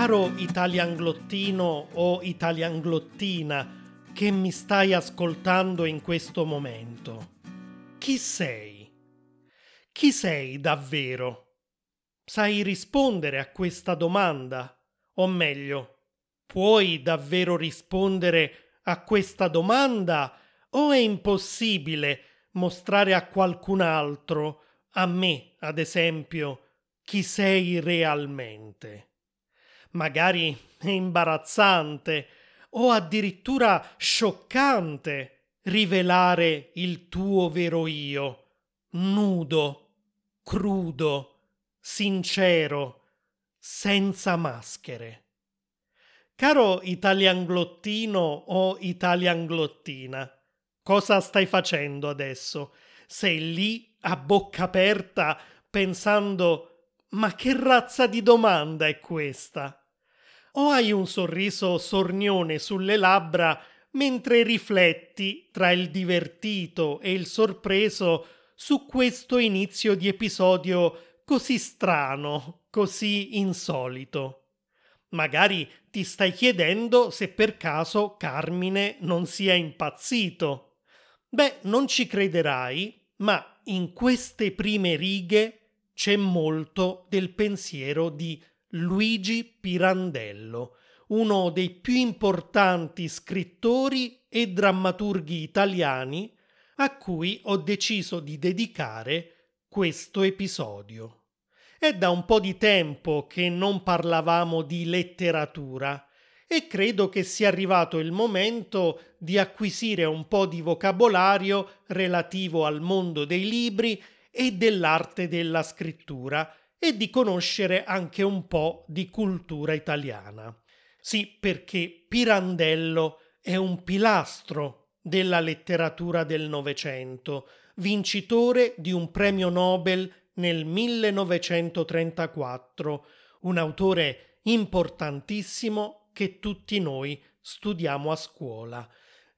Caro italianglottino o italianglottina che mi stai ascoltando in questo momento, chi sei? Chi sei davvero? Sai rispondere a questa domanda? O meglio, puoi davvero rispondere a questa domanda o è impossibile mostrare a qualcun altro, a me ad esempio, chi sei realmente? Magari imbarazzante o addirittura scioccante rivelare il tuo vero io, nudo, crudo, sincero, senza maschere. Caro italianglottino o italianglottina, cosa stai facendo adesso? Sei lì a bocca aperta pensando ma che razza di domanda è questa? O hai un sorriso sornione sulle labbra mentre rifletti tra il divertito e il sorpreso su questo inizio di episodio così strano, così insolito. Magari ti stai chiedendo se per caso Carmine non sia impazzito. Beh, non ci crederai, ma in queste prime righe c'è molto del pensiero di Luigi Pirandello, uno dei più importanti scrittori e drammaturghi italiani a cui ho deciso di dedicare questo episodio. È da un po' di tempo che non parlavamo di letteratura e credo che sia arrivato il momento di acquisire un po' di vocabolario relativo al mondo dei libri e dell'arte della scrittura e di conoscere anche un po' di cultura italiana. Sì, perché Pirandello è un pilastro della letteratura del Novecento, vincitore di un premio Nobel nel 1934, un autore importantissimo che tutti noi studiamo a scuola.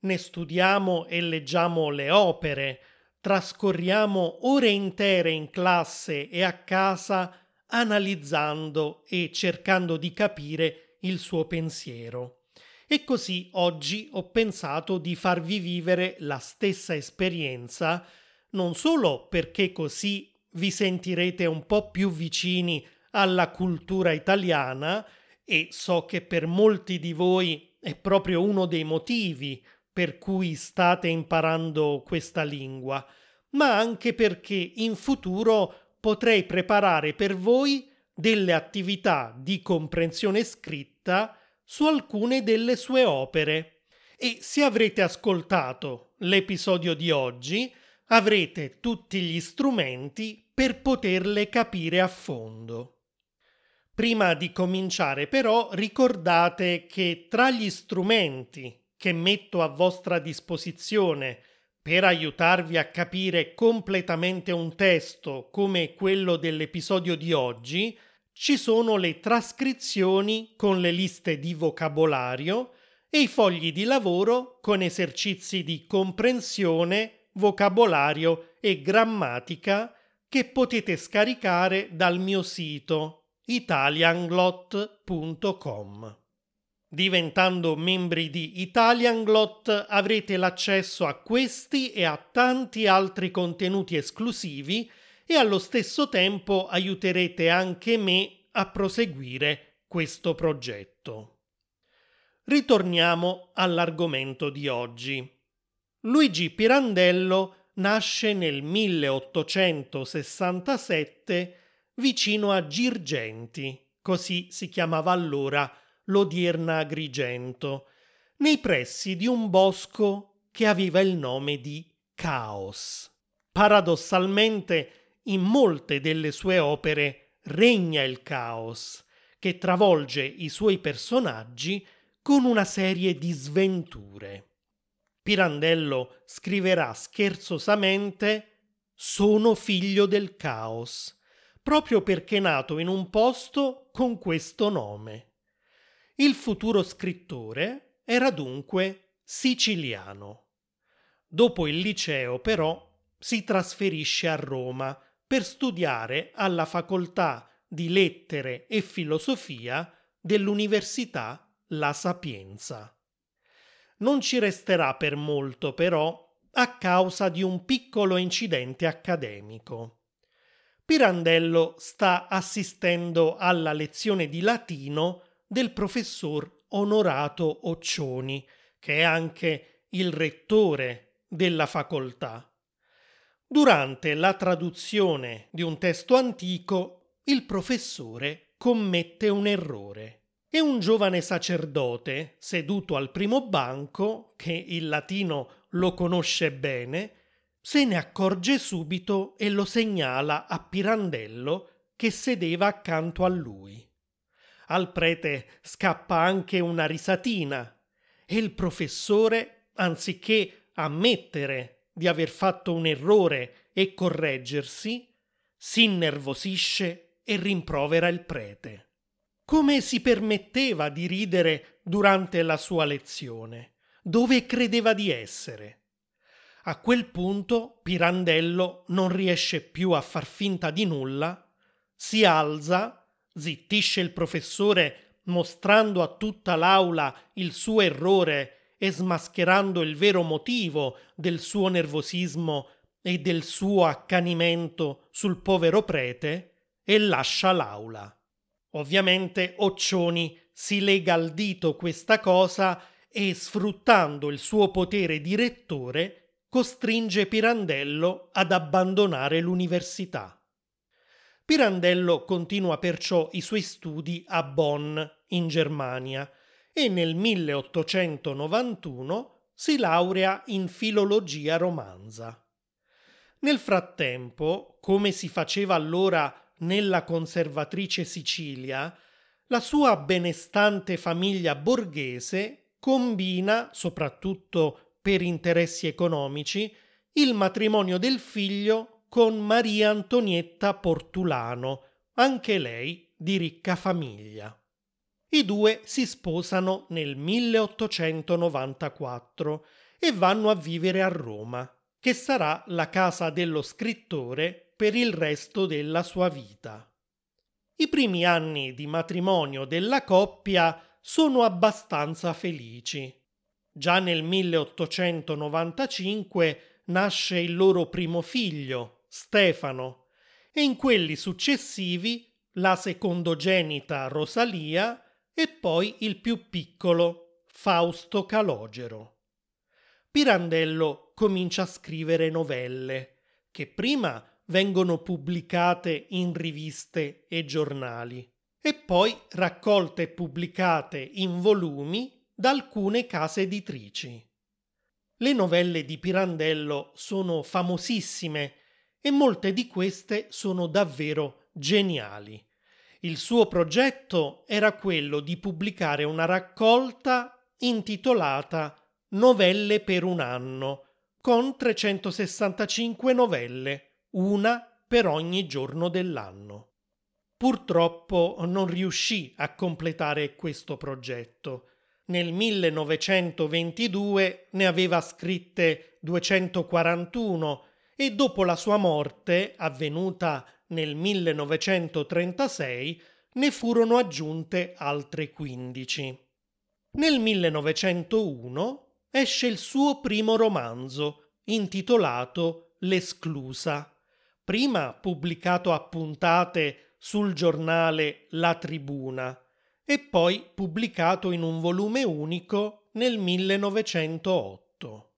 Ne studiamo e leggiamo le opere, trascorriamo ore intere in classe e a casa analizzando e cercando di capire il suo pensiero. E così oggi ho pensato di farvi vivere la stessa esperienza, non solo perché così vi sentirete un po' più vicini alla cultura italiana, e so che per molti di voi è proprio uno dei motivi per cui state imparando questa lingua, ma anche perché in futuro potrei preparare per voi delle attività di comprensione scritta su alcune delle sue opere. E se avrete ascoltato l'episodio di oggi, avrete tutti gli strumenti per poterle capire a fondo. Prima di cominciare però ricordate che tra gli strumenti che metto a vostra disposizione per aiutarvi a capire completamente un testo come quello dell'episodio di oggi, ci sono le trascrizioni con le liste di vocabolario e i fogli di lavoro con esercizi di comprensione, vocabolario e grammatica che potete scaricare dal mio sito italianglot.com. Diventando membri di Italianglot avrete l'accesso a questi e a tanti altri contenuti esclusivi e allo stesso tempo aiuterete anche me a proseguire questo progetto. Ritorniamo all'argomento di oggi. Luigi Pirandello nasce nel 1867 vicino a Girgenti, così si chiamava allora l'odierna Agrigento, nei pressi di un bosco che aveva il nome di Caos. Paradossalmente, in molte delle sue opere regna il caos, che travolge i suoi personaggi con una serie di sventure. Pirandello scriverà scherzosamente Sono figlio del caos, proprio perché nato in un posto con questo nome. Il futuro scrittore era dunque siciliano. Dopo il liceo, però, si trasferisce a Roma per studiare alla facoltà di lettere e filosofia dell'Università La Sapienza. Non ci resterà per molto, però, a causa di un piccolo incidente accademico. Pirandello sta assistendo alla lezione di latino del professor Onorato Occioni, che è anche il rettore della facoltà. Durante la traduzione di un testo antico, il professore commette un errore e un giovane sacerdote, seduto al primo banco, che il latino lo conosce bene, se ne accorge subito e lo segnala a Pirandello che sedeva accanto a lui. Al prete scappa anche una risatina e il professore, anziché ammettere di aver fatto un errore e correggersi, si innervosisce e rimprovera il prete. Come si permetteva di ridere durante la sua lezione? Dove credeva di essere? A quel punto Pirandello non riesce più a far finta di nulla, si alza, zittisce il professore mostrando a tutta l'aula il suo errore e smascherando il vero motivo del suo nervosismo e del suo accanimento sul povero prete e lascia l'aula. Ovviamente Occioni si lega al dito questa cosa e sfruttando il suo potere di rettore costringe Pirandello ad abbandonare l'università. Pirandello continua perciò i suoi studi a Bonn, in Germania, e nel 1891 si laurea in filologia romanza. Nel frattempo, come si faceva allora nella conservatrice Sicilia, la sua benestante famiglia borghese combina, soprattutto per interessi economici, il matrimonio del figlio con Maria Antonietta Portulano, anche lei di ricca famiglia. I due si sposano nel 1894 e vanno a vivere a Roma, che sarà la casa dello scrittore per il resto della sua vita. I primi anni di matrimonio della coppia sono abbastanza felici. Già nel 1895 nasce il loro primo figlio, Stefano, e in quelli successivi la secondogenita Rosalia e poi il più piccolo, Fausto Calogero. Pirandello comincia a scrivere novelle, che prima vengono pubblicate in riviste e giornali, e poi raccolte e pubblicate in volumi da alcune case editrici. Le novelle di Pirandello sono famosissime e molte di queste sono davvero geniali. Il suo progetto era quello di pubblicare una raccolta intitolata Novelle per un anno, con 365 novelle, una per ogni giorno dell'anno. Purtroppo non riuscì a completare questo progetto nel 1922 ne aveva scritte 241 e dopo la sua morte, avvenuta nel 1936, ne furono aggiunte altre 15. Nel 1901 esce il suo primo romanzo, intitolato L'esclusa, prima pubblicato a puntate sul giornale La Tribuna e poi pubblicato in un volume unico nel 1908.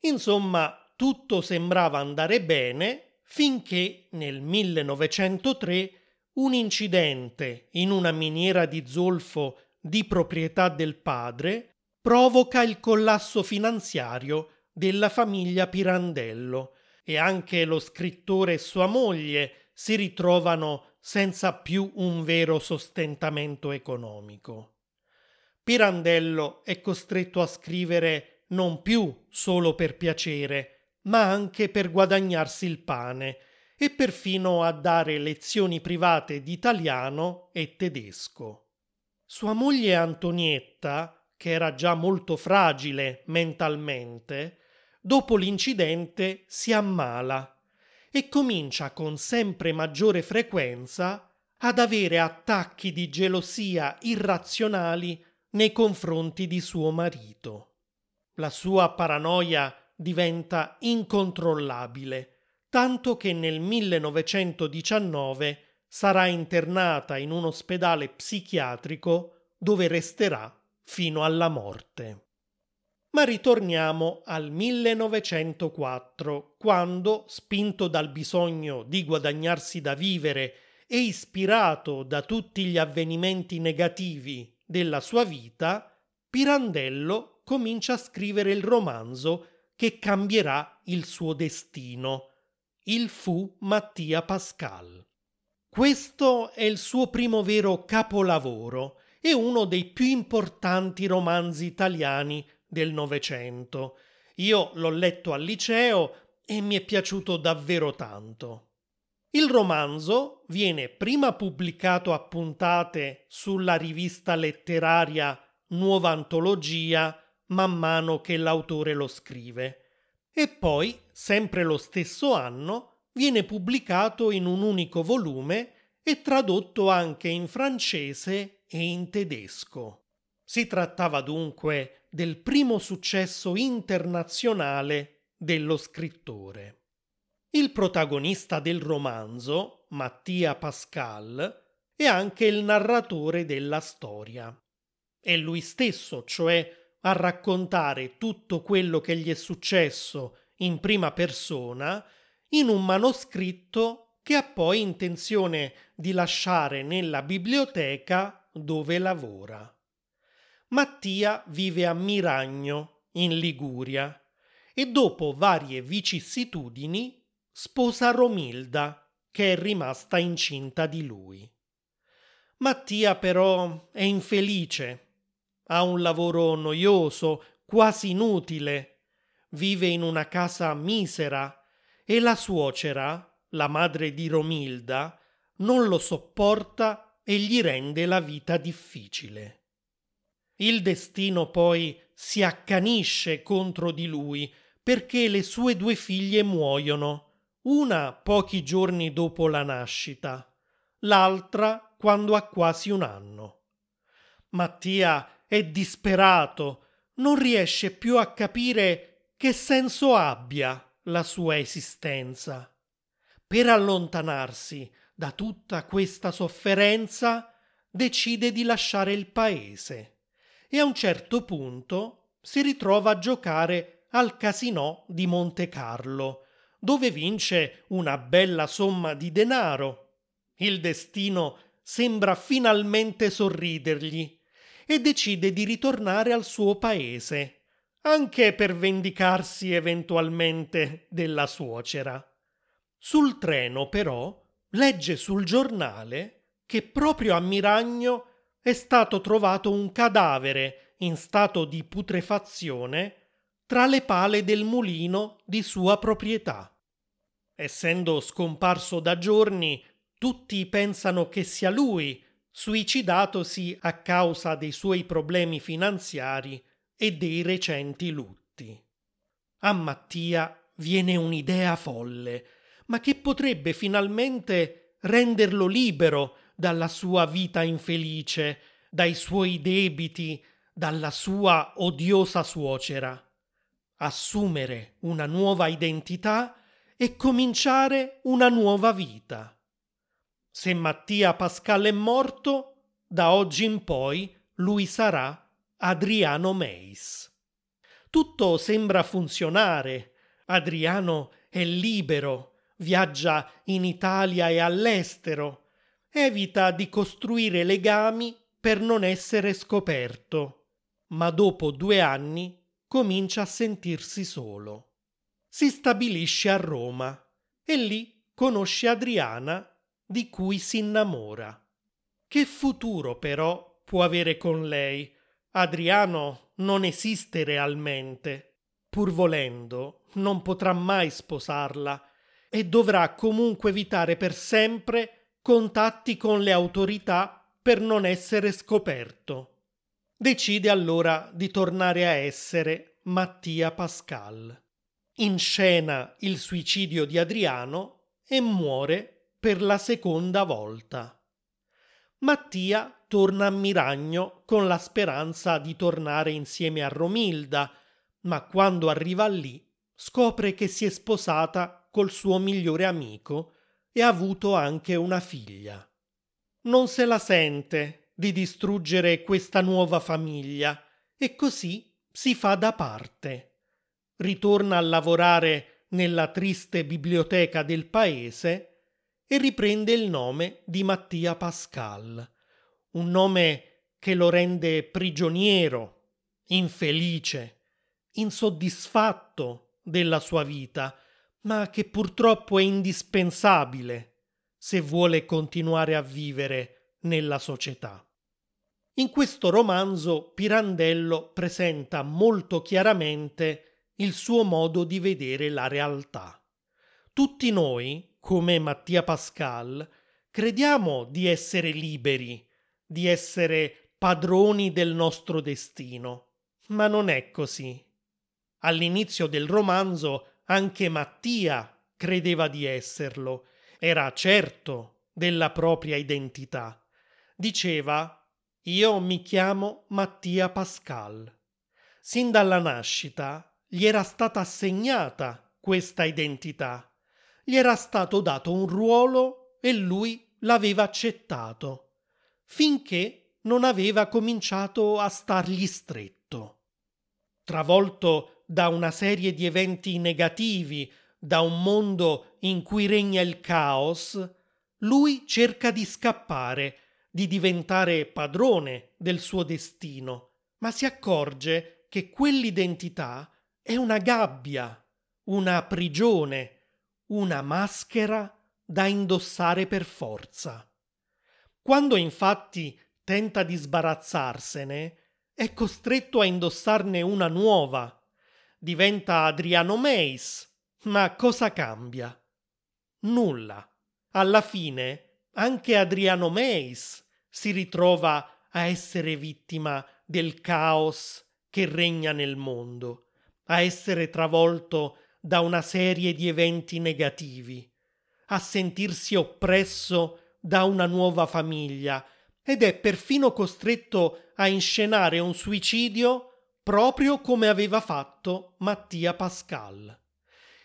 Insomma, tutto sembrava andare bene finché nel 1903 un incidente in una miniera di zolfo di proprietà del padre provoca il collasso finanziario della famiglia Pirandello e anche lo scrittore e sua moglie si ritrovano senza più un vero sostentamento economico. Pirandello è costretto a scrivere non più solo per piacere, ma anche per guadagnarsi il pane e perfino a dare lezioni private di italiano e tedesco. Sua moglie Antonietta, che era già molto fragile mentalmente, dopo l'incidente si ammala e comincia con sempre maggiore frequenza ad avere attacchi di gelosia irrazionali nei confronti di suo marito. La sua paranoia diventa incontrollabile, tanto che nel 1919 sarà internata in un ospedale psichiatrico dove resterà fino alla morte. Ma ritorniamo al 1904, quando, spinto dal bisogno di guadagnarsi da vivere e ispirato da tutti gli avvenimenti negativi della sua vita, Pirandello comincia a scrivere il romanzo che cambierà il suo destino. Il fu Mattia Pascal. Questo è il suo primo vero capolavoro e uno dei più importanti romanzi italiani del Novecento. Io l'ho letto al liceo e mi è piaciuto davvero tanto. Il romanzo viene prima pubblicato a puntate sulla rivista letteraria Nuova Antologia man mano che l'autore lo scrive e poi, sempre lo stesso anno, viene pubblicato in un unico volume e tradotto anche in francese e in tedesco. Si trattava dunque del primo successo internazionale dello scrittore. Il protagonista del romanzo, Mattia Pascal, è anche il narratore della storia. È lui stesso, cioè, a raccontare tutto quello che gli è successo in prima persona in un manoscritto che ha poi intenzione di lasciare nella biblioteca dove lavora. Mattia vive a Miragno, in Liguria, e dopo varie vicissitudini sposa Romilda, che è rimasta incinta di lui. Mattia però è infelice ha un lavoro noioso, quasi inutile, vive in una casa misera e la suocera, la madre di Romilda, non lo sopporta e gli rende la vita difficile. Il destino poi si accanisce contro di lui perché le sue due figlie muoiono, una pochi giorni dopo la nascita, l'altra quando ha quasi un anno. Mattia è disperato, non riesce più a capire che senso abbia la sua esistenza. Per allontanarsi da tutta questa sofferenza, decide di lasciare il paese e a un certo punto si ritrova a giocare al casinò di Monte Carlo, dove vince una bella somma di denaro. Il destino sembra finalmente sorridergli e decide di ritornare al suo paese, anche per vendicarsi eventualmente della suocera. Sul treno, però, legge sul giornale che proprio a Miragno è stato trovato un cadavere in stato di putrefazione tra le pale del mulino di sua proprietà. Essendo scomparso da giorni, tutti pensano che sia lui suicidatosi a causa dei suoi problemi finanziari e dei recenti lutti. A Mattia viene un'idea folle, ma che potrebbe finalmente renderlo libero dalla sua vita infelice, dai suoi debiti, dalla sua odiosa suocera. Assumere una nuova identità e cominciare una nuova vita. Se Mattia Pascal è morto, da oggi in poi lui sarà Adriano Meis. Tutto sembra funzionare. Adriano è libero, viaggia in Italia e all'estero, evita di costruire legami per non essere scoperto, ma dopo due anni comincia a sentirsi solo. Si stabilisce a Roma e lì conosce Adriana di cui si innamora. Che futuro però può avere con lei? Adriano non esiste realmente. Pur volendo, non potrà mai sposarla e dovrà comunque evitare per sempre contatti con le autorità per non essere scoperto. Decide allora di tornare a essere Mattia Pascal. Inscena il suicidio di Adriano e muore per la seconda volta. Mattia torna a Miragno con la speranza di tornare insieme a Romilda, ma quando arriva lì scopre che si è sposata col suo migliore amico e ha avuto anche una figlia. Non se la sente di distruggere questa nuova famiglia e così si fa da parte. Ritorna a lavorare nella triste biblioteca del paese e riprende il nome di Mattia Pascal, un nome che lo rende prigioniero, infelice, insoddisfatto della sua vita, ma che purtroppo è indispensabile se vuole continuare a vivere nella società. In questo romanzo Pirandello presenta molto chiaramente il suo modo di vedere la realtà. Tutti noi, come Mattia Pascal, crediamo di essere liberi, di essere padroni del nostro destino, ma non è così. All'inizio del romanzo anche Mattia credeva di esserlo, era certo della propria identità. Diceva Io mi chiamo Mattia Pascal. Sin dalla nascita gli era stata assegnata questa identità gli era stato dato un ruolo e lui l'aveva accettato, finché non aveva cominciato a stargli stretto. Travolto da una serie di eventi negativi, da un mondo in cui regna il caos, lui cerca di scappare, di diventare padrone del suo destino, ma si accorge che quell'identità è una gabbia, una prigione, una maschera da indossare per forza. Quando infatti tenta di sbarazzarsene, è costretto a indossarne una nuova. Diventa Adriano Meis. Ma cosa cambia? Nulla. Alla fine, anche Adriano Meis si ritrova a essere vittima del caos che regna nel mondo, a essere travolto da una serie di eventi negativi, a sentirsi oppresso da una nuova famiglia ed è perfino costretto a inscenare un suicidio proprio come aveva fatto Mattia Pascal.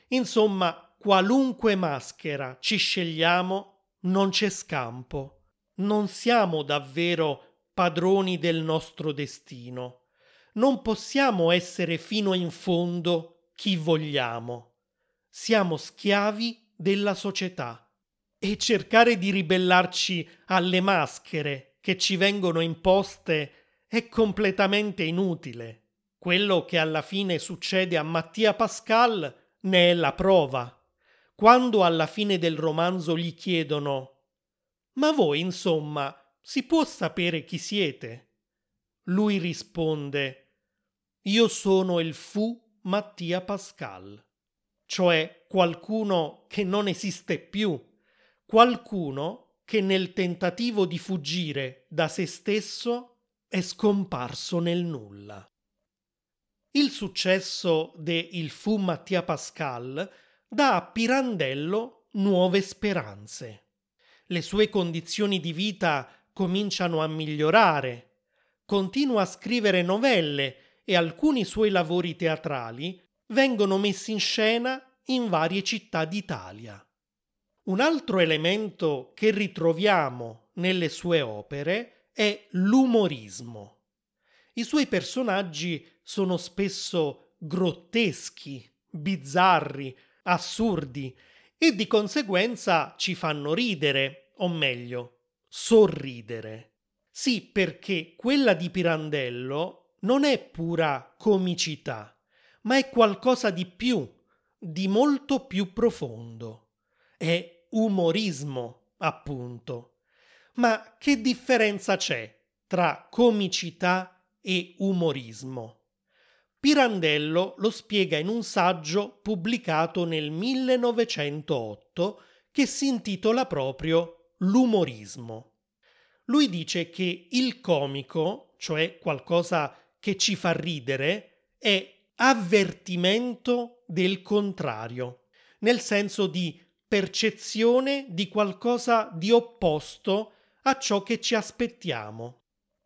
Insomma, qualunque maschera ci scegliamo, non c'è scampo. Non siamo davvero padroni del nostro destino. Non possiamo essere fino in fondo chi vogliamo. Siamo schiavi della società e cercare di ribellarci alle maschere che ci vengono imposte è completamente inutile. Quello che alla fine succede a Mattia Pascal ne è la prova. Quando alla fine del romanzo gli chiedono Ma voi, insomma, si può sapere chi siete? Lui risponde Io sono il fu Mattia Pascal, cioè qualcuno che non esiste più, qualcuno che nel tentativo di fuggire da se stesso è scomparso nel nulla. Il successo de Il fu Mattia Pascal dà a Pirandello nuove speranze. Le sue condizioni di vita cominciano a migliorare. Continua a scrivere novelle e alcuni suoi lavori teatrali vengono messi in scena in varie città d'Italia. Un altro elemento che ritroviamo nelle sue opere è l'umorismo. I suoi personaggi sono spesso grotteschi, bizzarri, assurdi e di conseguenza ci fanno ridere, o meglio, sorridere. Sì, perché quella di Pirandello non è pura comicità, ma è qualcosa di più, di molto più profondo. È umorismo, appunto. Ma che differenza c'è tra comicità e umorismo? Pirandello lo spiega in un saggio pubblicato nel 1908 che si intitola proprio L'umorismo. Lui dice che il comico, cioè qualcosa che ci fa ridere è avvertimento del contrario, nel senso di percezione di qualcosa di opposto a ciò che ci aspettiamo.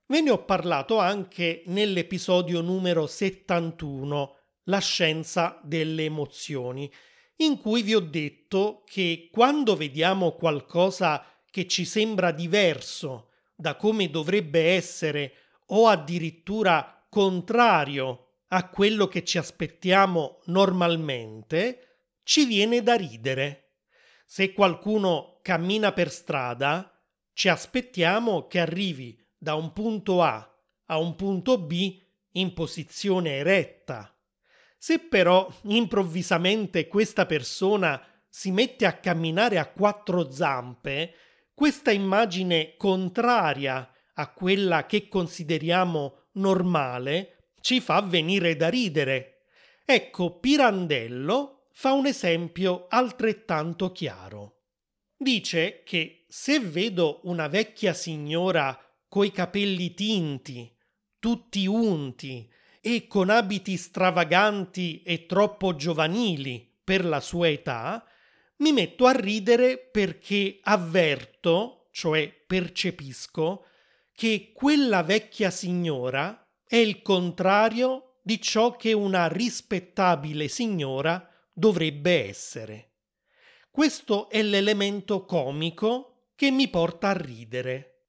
Ve ne ho parlato anche nell'episodio numero 71, La scienza delle emozioni, in cui vi ho detto che quando vediamo qualcosa che ci sembra diverso da come dovrebbe essere o addirittura contrario a quello che ci aspettiamo normalmente, ci viene da ridere. Se qualcuno cammina per strada, ci aspettiamo che arrivi da un punto A a un punto B in posizione eretta. Se però improvvisamente questa persona si mette a camminare a quattro zampe, questa immagine contraria a quella che consideriamo normale ci fa venire da ridere. Ecco, Pirandello fa un esempio altrettanto chiaro. Dice che se vedo una vecchia signora coi capelli tinti, tutti unti, e con abiti stravaganti e troppo giovanili per la sua età, mi metto a ridere perché avverto, cioè percepisco, che quella vecchia signora è il contrario di ciò che una rispettabile signora dovrebbe essere. Questo è l'elemento comico che mi porta a ridere.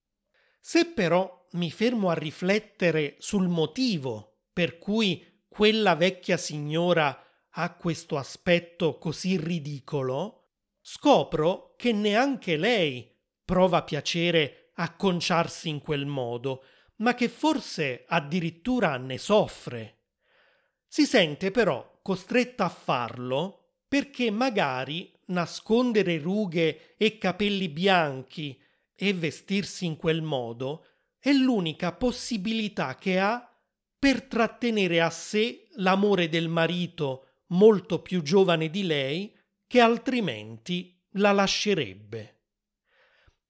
Se però mi fermo a riflettere sul motivo per cui quella vecchia signora ha questo aspetto così ridicolo, scopro che neanche lei prova piacere a conciarsi in quel modo, ma che forse addirittura ne soffre. Si sente però costretta a farlo perché magari nascondere rughe e capelli bianchi e vestirsi in quel modo è l'unica possibilità che ha per trattenere a sé l'amore del marito molto più giovane di lei che altrimenti la lascerebbe.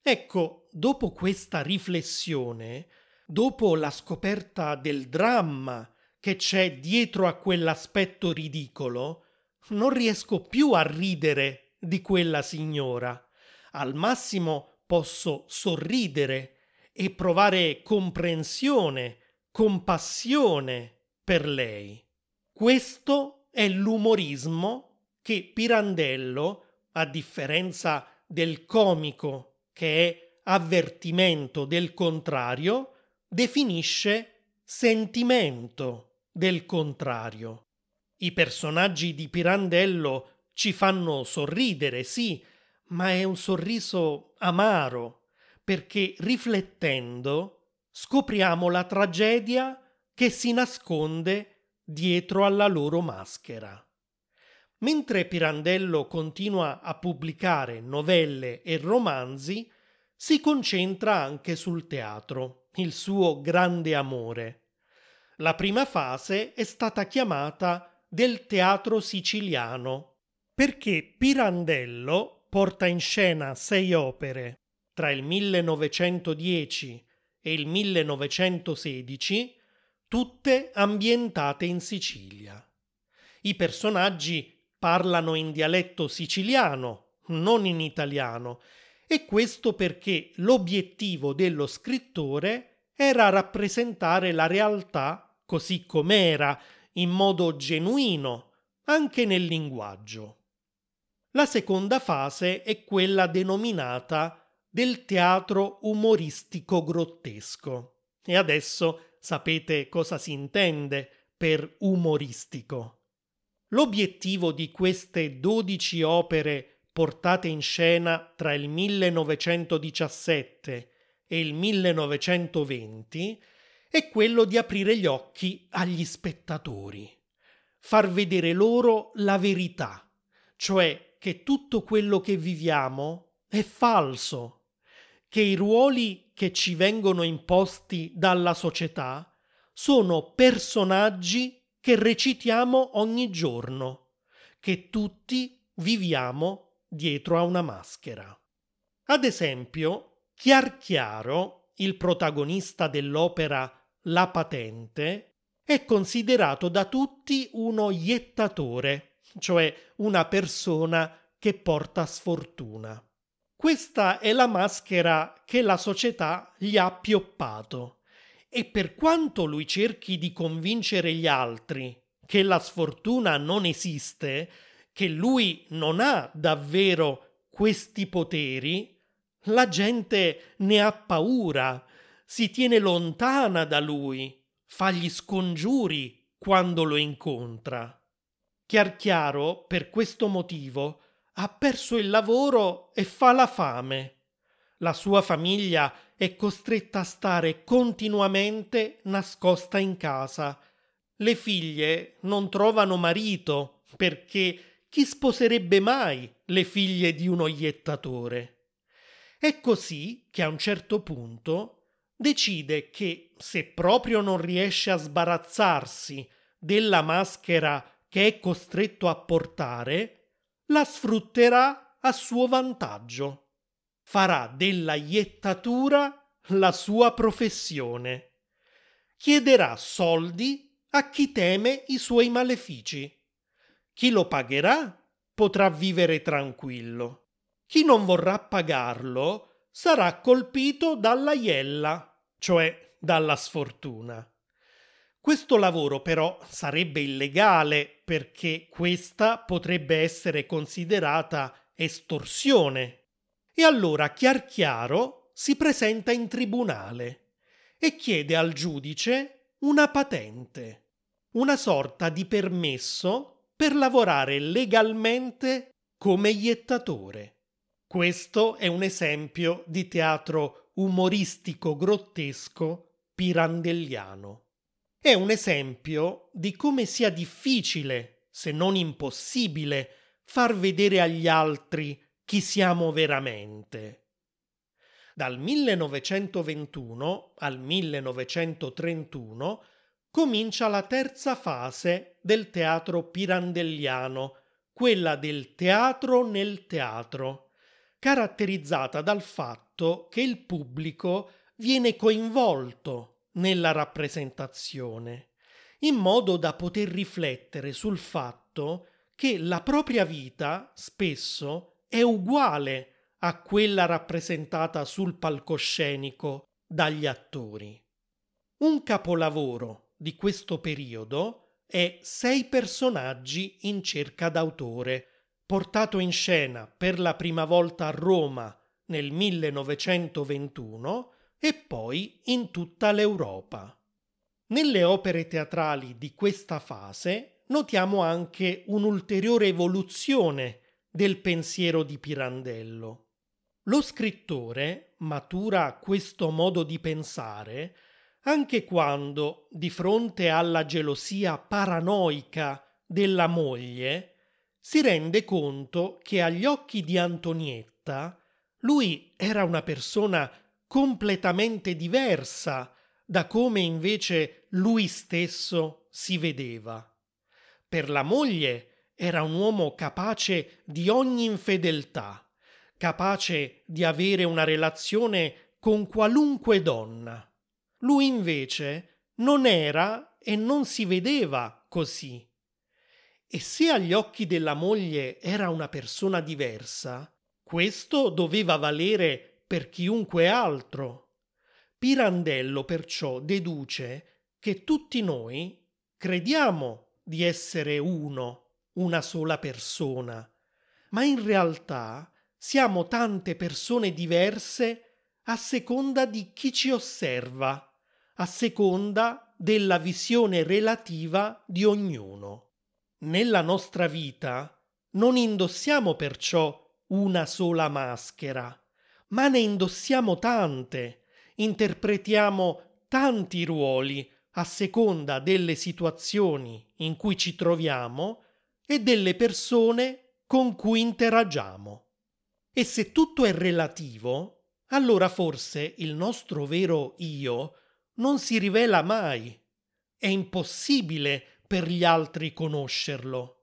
Ecco, dopo questa riflessione, dopo la scoperta del dramma che c'è dietro a quell'aspetto ridicolo, non riesco più a ridere di quella signora. Al massimo posso sorridere e provare comprensione compassione per lei. Questo è l'umorismo che Pirandello, a differenza del comico che è avvertimento del contrario, definisce sentimento del contrario. I personaggi di Pirandello ci fanno sorridere, sì, ma è un sorriso amaro, perché riflettendo scopriamo la tragedia che si nasconde dietro alla loro maschera. Mentre Pirandello continua a pubblicare novelle e romanzi, si concentra anche sul teatro, il suo grande amore. La prima fase è stata chiamata del teatro siciliano, perché Pirandello porta in scena sei opere tra il 1910 e il 1916, tutte ambientate in Sicilia. I personaggi parlano in dialetto siciliano, non in italiano, e questo perché l'obiettivo dello scrittore era rappresentare la realtà così com'era, in modo genuino, anche nel linguaggio. La seconda fase è quella denominata del teatro umoristico grottesco. E adesso sapete cosa si intende per umoristico. L'obiettivo di queste dodici opere portate in scena tra il 1917 e il 1920 è quello di aprire gli occhi agli spettatori, far vedere loro la verità, cioè che tutto quello che viviamo è falso, che i ruoli che ci vengono imposti dalla società sono personaggi che recitiamo ogni giorno, che tutti viviamo dietro a una maschera. Ad esempio, Chiar Chiaro, il protagonista dell'opera La Patente, è considerato da tutti uno iettatore, cioè una persona che porta sfortuna. Questa è la maschera che la società gli ha pioppato e per quanto lui cerchi di convincere gli altri che la sfortuna non esiste, che lui non ha davvero questi poteri, la gente ne ha paura, si tiene lontana da lui, fa gli scongiuri quando lo incontra. Chiar chiaro, per questo motivo, ha perso il lavoro e fa la fame. La sua famiglia è costretta a stare continuamente nascosta in casa. Le figlie non trovano marito perché chi sposerebbe mai le figlie di uno iettatore? È così che a un certo punto decide che se proprio non riesce a sbarazzarsi della maschera che è costretto a portare, la sfrutterà a suo vantaggio. Farà della iettatura la sua professione. Chiederà soldi a chi teme i suoi malefici. Chi lo pagherà potrà vivere tranquillo. Chi non vorrà pagarlo sarà colpito dalla iella, cioè dalla sfortuna. Questo lavoro però sarebbe illegale perché questa potrebbe essere considerata estorsione. E allora chiar chiaro si presenta in tribunale e chiede al giudice una patente, una sorta di permesso per lavorare legalmente come iettatore. Questo è un esempio di teatro umoristico grottesco pirandelliano è un esempio di come sia difficile, se non impossibile, far vedere agli altri chi siamo veramente. Dal 1921 al 1931 comincia la terza fase del teatro pirandelliano, quella del teatro nel teatro, caratterizzata dal fatto che il pubblico viene coinvolto nella rappresentazione, in modo da poter riflettere sul fatto che la propria vita spesso è uguale a quella rappresentata sul palcoscenico dagli attori. Un capolavoro di questo periodo è Sei personaggi in cerca d'autore, portato in scena per la prima volta a Roma nel 1921 e poi in tutta l'Europa. Nelle opere teatrali di questa fase notiamo anche un'ulteriore evoluzione del pensiero di Pirandello. Lo scrittore matura questo modo di pensare anche quando, di fronte alla gelosia paranoica della moglie, si rende conto che agli occhi di Antonietta lui era una persona completamente diversa da come invece lui stesso si vedeva. Per la moglie era un uomo capace di ogni infedeltà, capace di avere una relazione con qualunque donna. Lui invece non era e non si vedeva così. E se agli occhi della moglie era una persona diversa, questo doveva valere per chiunque altro. Pirandello perciò deduce che tutti noi crediamo di essere uno, una sola persona, ma in realtà siamo tante persone diverse a seconda di chi ci osserva, a seconda della visione relativa di ognuno. Nella nostra vita non indossiamo perciò una sola maschera, ma ne indossiamo tante, interpretiamo tanti ruoli a seconda delle situazioni in cui ci troviamo e delle persone con cui interagiamo. E se tutto è relativo, allora forse il nostro vero io non si rivela mai. È impossibile per gli altri conoscerlo.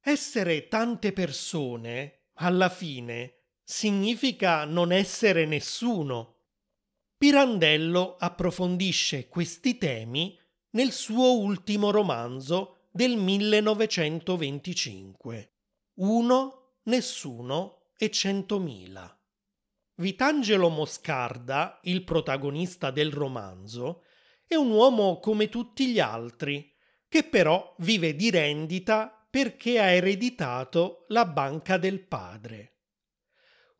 Essere tante persone, alla fine, significa non essere nessuno. Pirandello approfondisce questi temi nel suo ultimo romanzo del 1925, Uno, Nessuno e Centomila. Vitangelo Moscarda, il protagonista del romanzo, è un uomo come tutti gli altri, che però vive di rendita perché ha ereditato la banca del padre.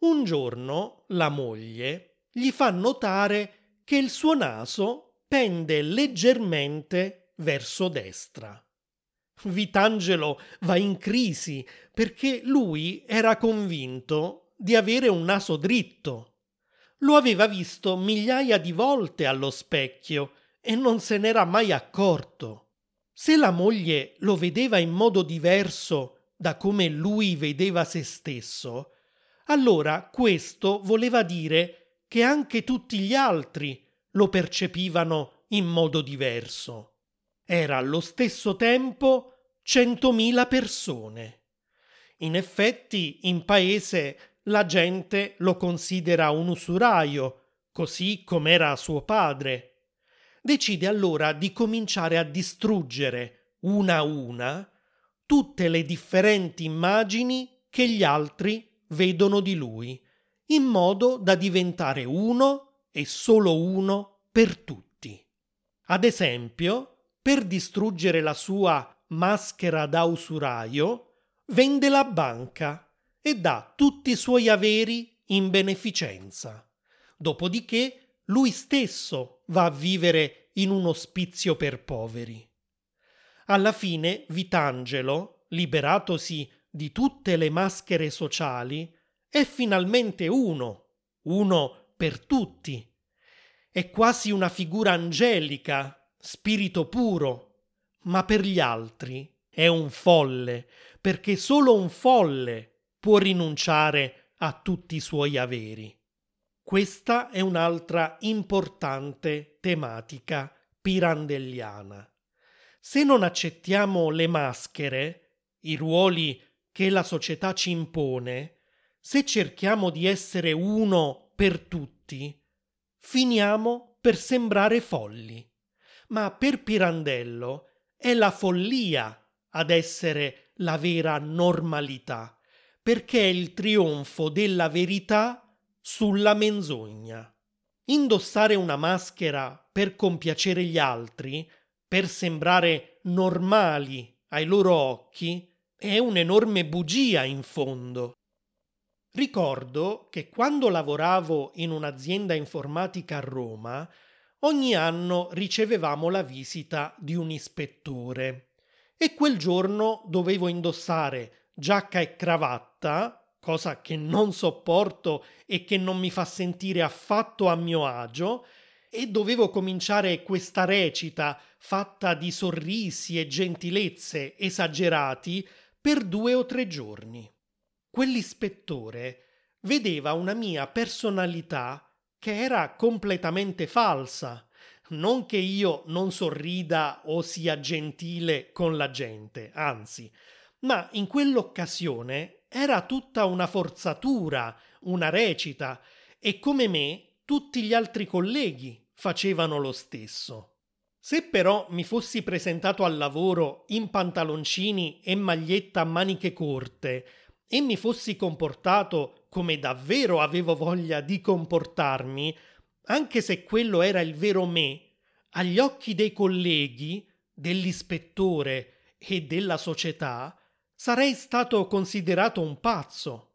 Un giorno la moglie gli fa notare che il suo naso pende leggermente verso destra. Vitangelo va in crisi perché lui era convinto di avere un naso dritto. Lo aveva visto migliaia di volte allo specchio e non se n'era mai accorto. Se la moglie lo vedeva in modo diverso da come lui vedeva se stesso, allora questo voleva dire che anche tutti gli altri lo percepivano in modo diverso. Era allo stesso tempo centomila persone. In effetti, in paese la gente lo considera un usuraio, così come era suo padre decide allora di cominciare a distruggere una a una tutte le differenti immagini che gli altri vedono di lui, in modo da diventare uno e solo uno per tutti. Ad esempio, per distruggere la sua maschera da usuraio, vende la banca e dà tutti i suoi averi in beneficenza. Dopodiché lui stesso va a vivere in un ospizio per poveri. Alla fine Vitangelo, liberatosi di tutte le maschere sociali, è finalmente uno, uno per tutti. È quasi una figura angelica, spirito puro, ma per gli altri è un folle, perché solo un folle può rinunciare a tutti i suoi averi. Questa è un'altra importante tematica pirandelliana. Se non accettiamo le maschere, i ruoli che la società ci impone, se cerchiamo di essere uno per tutti, finiamo per sembrare folli. Ma per Pirandello è la follia ad essere la vera normalità, perché è il trionfo della verità sulla menzogna. Indossare una maschera per compiacere gli altri, per sembrare normali ai loro occhi, è un'enorme bugia in fondo. Ricordo che quando lavoravo in un'azienda informatica a Roma, ogni anno ricevevamo la visita di un ispettore e quel giorno dovevo indossare giacca e cravatta cosa che non sopporto e che non mi fa sentire affatto a mio agio, e dovevo cominciare questa recita fatta di sorrisi e gentilezze esagerati per due o tre giorni. Quell'ispettore vedeva una mia personalità che era completamente falsa. Non che io non sorrida o sia gentile con la gente, anzi, ma in quell'occasione era tutta una forzatura, una recita, e come me tutti gli altri colleghi facevano lo stesso. Se però mi fossi presentato al lavoro in pantaloncini e maglietta a maniche corte e mi fossi comportato come davvero avevo voglia di comportarmi, anche se quello era il vero me, agli occhi dei colleghi, dell'ispettore e della società, sarei stato considerato un pazzo.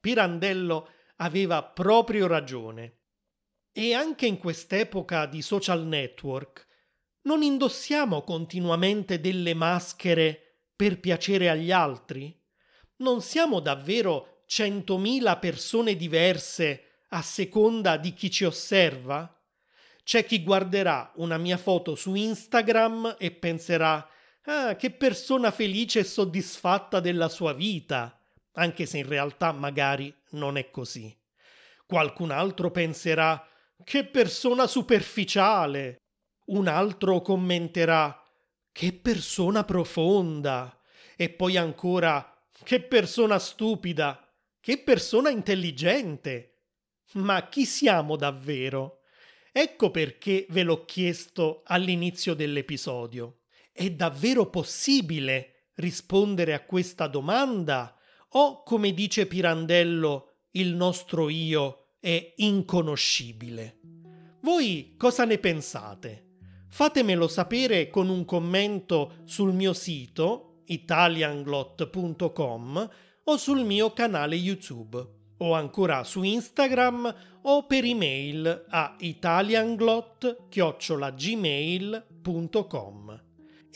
Pirandello aveva proprio ragione. E anche in quest'epoca di social network non indossiamo continuamente delle maschere per piacere agli altri? Non siamo davvero centomila persone diverse a seconda di chi ci osserva? C'è chi guarderà una mia foto su Instagram e penserà Ah, che persona felice e soddisfatta della sua vita, anche se in realtà magari non è così. Qualcun altro penserà che persona superficiale. Un altro commenterà che persona profonda. E poi ancora che persona stupida. Che persona intelligente. Ma chi siamo davvero? Ecco perché ve l'ho chiesto all'inizio dell'episodio. È davvero possibile rispondere a questa domanda? O, come dice Pirandello, il nostro io è inconoscibile. Voi cosa ne pensate? Fatemelo sapere con un commento sul mio sito italianglot.com o sul mio canale YouTube o ancora su Instagram o per email a italianglot@gmail.com.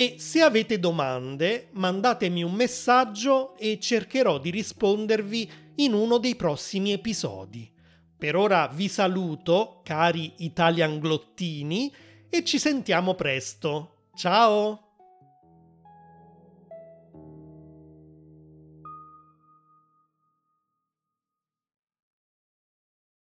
E se avete domande, mandatemi un messaggio e cercherò di rispondervi in uno dei prossimi episodi. Per ora vi saluto, cari italianglottini, e ci sentiamo presto. Ciao!